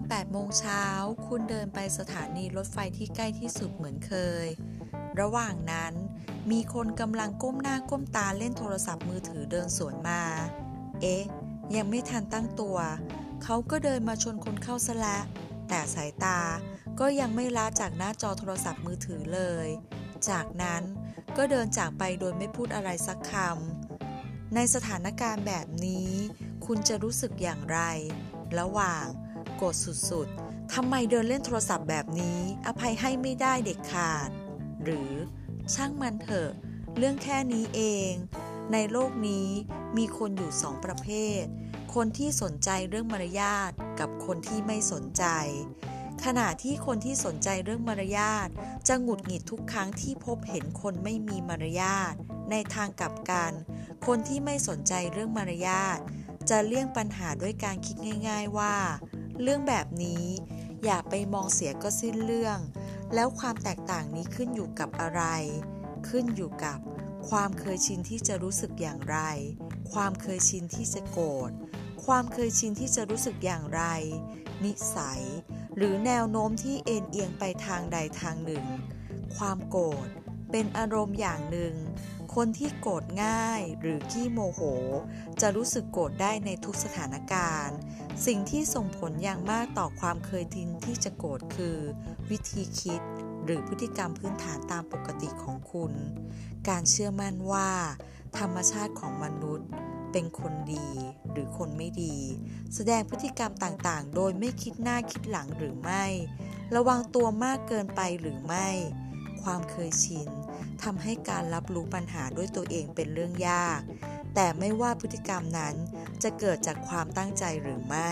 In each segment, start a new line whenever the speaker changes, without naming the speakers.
อน8โมงเช้าคุณเดินไปสถานีรถไฟที่ใกล้ที่สุดเหมือนเคย ระหว่างนั้นมีคนกำลังก้มหน้าก้มตาเล่นโทรศัพท์มือถือเดินสวนมา เอ๊ะ ยังไม่ทันตั้งตัว เขาก็เดินมาชนคนเข้าซะแล้วแต่สายตาก็ยังไม่ละจากหน้าจอโทรศัพท์มือถือเลย จากนั้นก็เดินจากไปโดยไม่พูดอะไรสักคำ ในสถานการณ์แบบนี้ คุณจะรู้สึกอย่างไร ระหว่าง โกรธสุดๆ ทำไมเดินเล่นโทรศัพท์แบบนี้ อภัยให้ไม่ได้เด็กขาด หรือช่างมันเถอะ เรื่องแค่นี้เอง ในโลกนี้มีคนอยู่สองประเภท คนที่สนใจเรื่องมารยาทกับคนที่ไม่สนใจ ขณะที่คนที่สนใจเรื่องมารยาทจะหงุดหงิดทุกครั้งที่พบเห็นคนไม่มีมารยาท ในทางกลับกัน คนที่ไม่สนใจเรื่องมารยาทจะเลี่ยงปัญหาด้วยการคิดง่าย ๆว่า เรื่องแบบนี้ อย่าไปมองเสียก็สิ้นเรื่อง แล้วความแตกต่างนี้ขึ้นอยู่กับอะไร ขึ้นอยู่กับความเคยชินที่จะรู้สึกอย่างไร ความเคยชินที่จะโกรธ ความเคยชินที่จะรู้สึกอย่างไร นิสัย หรือแนวโน้มที่เอ็นเอียงไปทางใดทางหนึ่ง ความโกรธเป็นอารมณ์อย่างหนึ่ง คนที่โกรธง่ายหรือขี้โมโห จะรู้สึกโกรธได้ในทุกสถานการณ์ สิ่งที่ส่งผลอย่างมากต่อความเคยชินที่จะโกรธคือ วิธีคิด หรือพฤติกรรมพื้นฐานตามปกติของคุณ การเชื่อมั่นว่า ธรรมชาติของมนุษย์ เป็นคนดีหรือคนไม่ดี แสดงพฤติกรรมต่างๆ โดยไม่คิดหน้าคิดหลังหรือไม่ ระวังตัวมากเกินไปหรือไม่ ความเคยชิน ทำให้การรับรู้ปัญหาด้วยตัวเองเป็นเรื่องยาก แต่ไม่ว่าพฤติกรรมนั้นจะเกิดจากความตั้งใจหรือไม่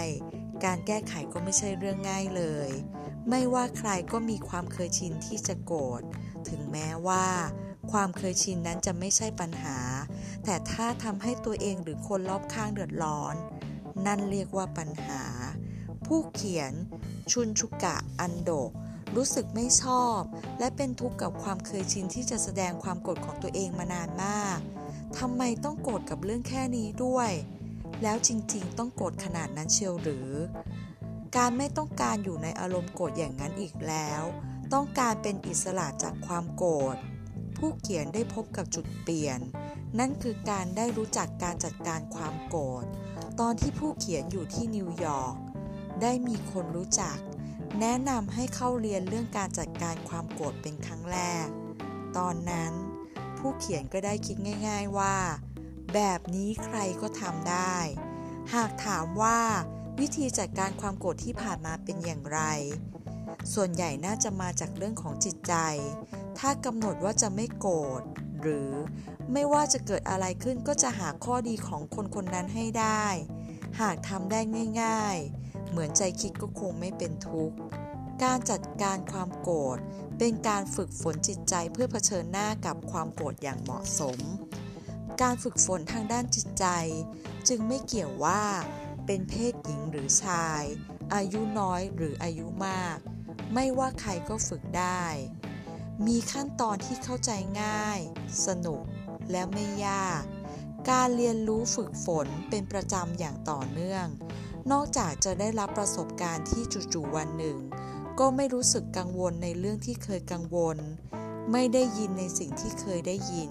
การแก้ไขก็ไม่ใช่เรื่องง่ายเลย ไม่ว่าใครก็มีความเคยชินที่จะโกรธ ถึงแม้ว่า ความเคยชินนั้นจะไม่ใช่ปัญหา แต่ถ้าทำให้ตัวเองหรือคนรอบข้างเดือดร้อน นั่นเรียกว่าปัญหา ผู้เขียน ชุนชุกะ อันโดก รู้สึกไม่ชอบ และเป็นทุกข์กับความเคยชินที่จะแสดงความโกรธของตัวเองมานานมากทำไมต้องโกรธกับเรื่องแค่นี้ด้วย แล้วจริงๆ ต้องโกรธขนาดนั้นเชียวหรือ การไม่ต้องการอยู่ในอารมณ์โกรธอย่างนั้นอีกแล้ว ต้องการเป็นอิสระจากความโกรธ ผู้เขียนได้พบกับจุดเปลี่ยน นั่นคือการได้รู้จักการจัดการความโกรธ ตอนที่ผู้เขียนอยู่ที่นิวยอร์กได้มีคนรู้จัก แนะนำให้เข้าเรียนเรื่องการจัดการความโกรธเป็นครั้งแรก ตอนนั้น ผู้เขียนก็ได้คิดง่าย ๆว่า แบบนี้ใครก็ทำได้ หากถามว่าวิธีจัดการความโกรธที่ผ่านมาเป็นอย่างไร ส่วนใหญ่น่าจะมาจากเรื่องของจิตใจ ถ้ากำหนดว่าจะไม่โกรธหรือไม่ว่าจะเกิดอะไรขึ้นก็จะหาข้อดีของคนคนนั้นให้ได้ หากทำได้ง่าย ๆ เหมือนใจคิดก็คงไม่เป็นทุกข์ การจัดการความโกรธเป็นการฝึกฝนจิตใจเพื่อเผชิญหน้ากับความโกรธอย่างเหมาะสม การฝึกฝนทางด้านจิตใจ จึงไม่เกี่ยวว่าเป็นเพศหญิงหรือชาย อายุน้อยหรืออายุมาก ไม่ว่าใครก็ฝึกได้ มีขั้นตอนที่เข้าใจง่าย สนุกและไม่ยาก การเรียนรู้ฝึกฝนเป็นประจำอย่างต่อเนื่อง นอกจากจะได้รับประสบการณ์ที่จู่ๆวันหนึ่ง ก็ไม่รู้สึกกังวลในเรื่องที่เคยกังวล ไม่ได้ยินในสิ่งที่เคยได้ยิน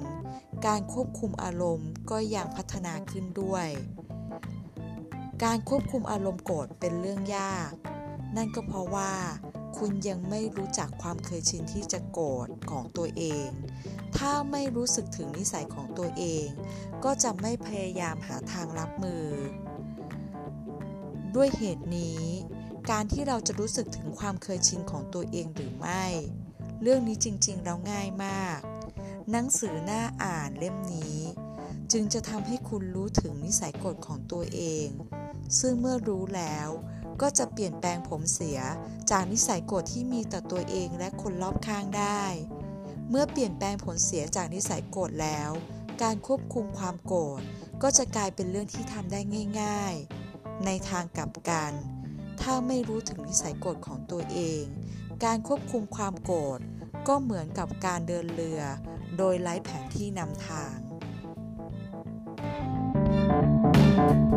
การควบคุมอารมณ์ก็ยังพัฒนาขึ้นด้วย การควบคุมอารมณ์โกรธเป็นเรื่องยาก นั่นก็เพราะว่า คุณยังไม่รู้จักความเคยชินที่จะโกรธของตัวเอง ถ้าไม่รู้สึกถึงนิสัยของตัวเอง ก็จะไม่พยายามหาทางรับมือ ด้วยเหตุนี้ การที่เราจะรู้สึกถึงความเคยชินของตัวเองหรือไม่ เรื่องนี้จริงๆเราง่ายมาก หนังสือหน้าอ่านเล่มนี้ จึงจะทำให้คุณรู้ถึงนิสัยกฎของตัวเอง ซึ่งเมื่อรู้แล้ว ก็จะเปลี่ยนแปลงผมเสีย จากนิสัยโกรธที่มีต่อตัวเองและคนรอบข้างได้ เมื่อเปลี่ยนแปลงผลเสียจากนิสัยโกรธแล้ว การควบคุมความโกรธก็จะกลายเป็นเรื่องที่ทำได้ง่าย ๆ ในทางกลับกัน ถ้าไม่รู้ถึงนิสัยโกรธของตัวเอง การควบคุมความโกรธก็เหมือนกับการเดินเรือ โดยไร้แผนที่นำทาง thank you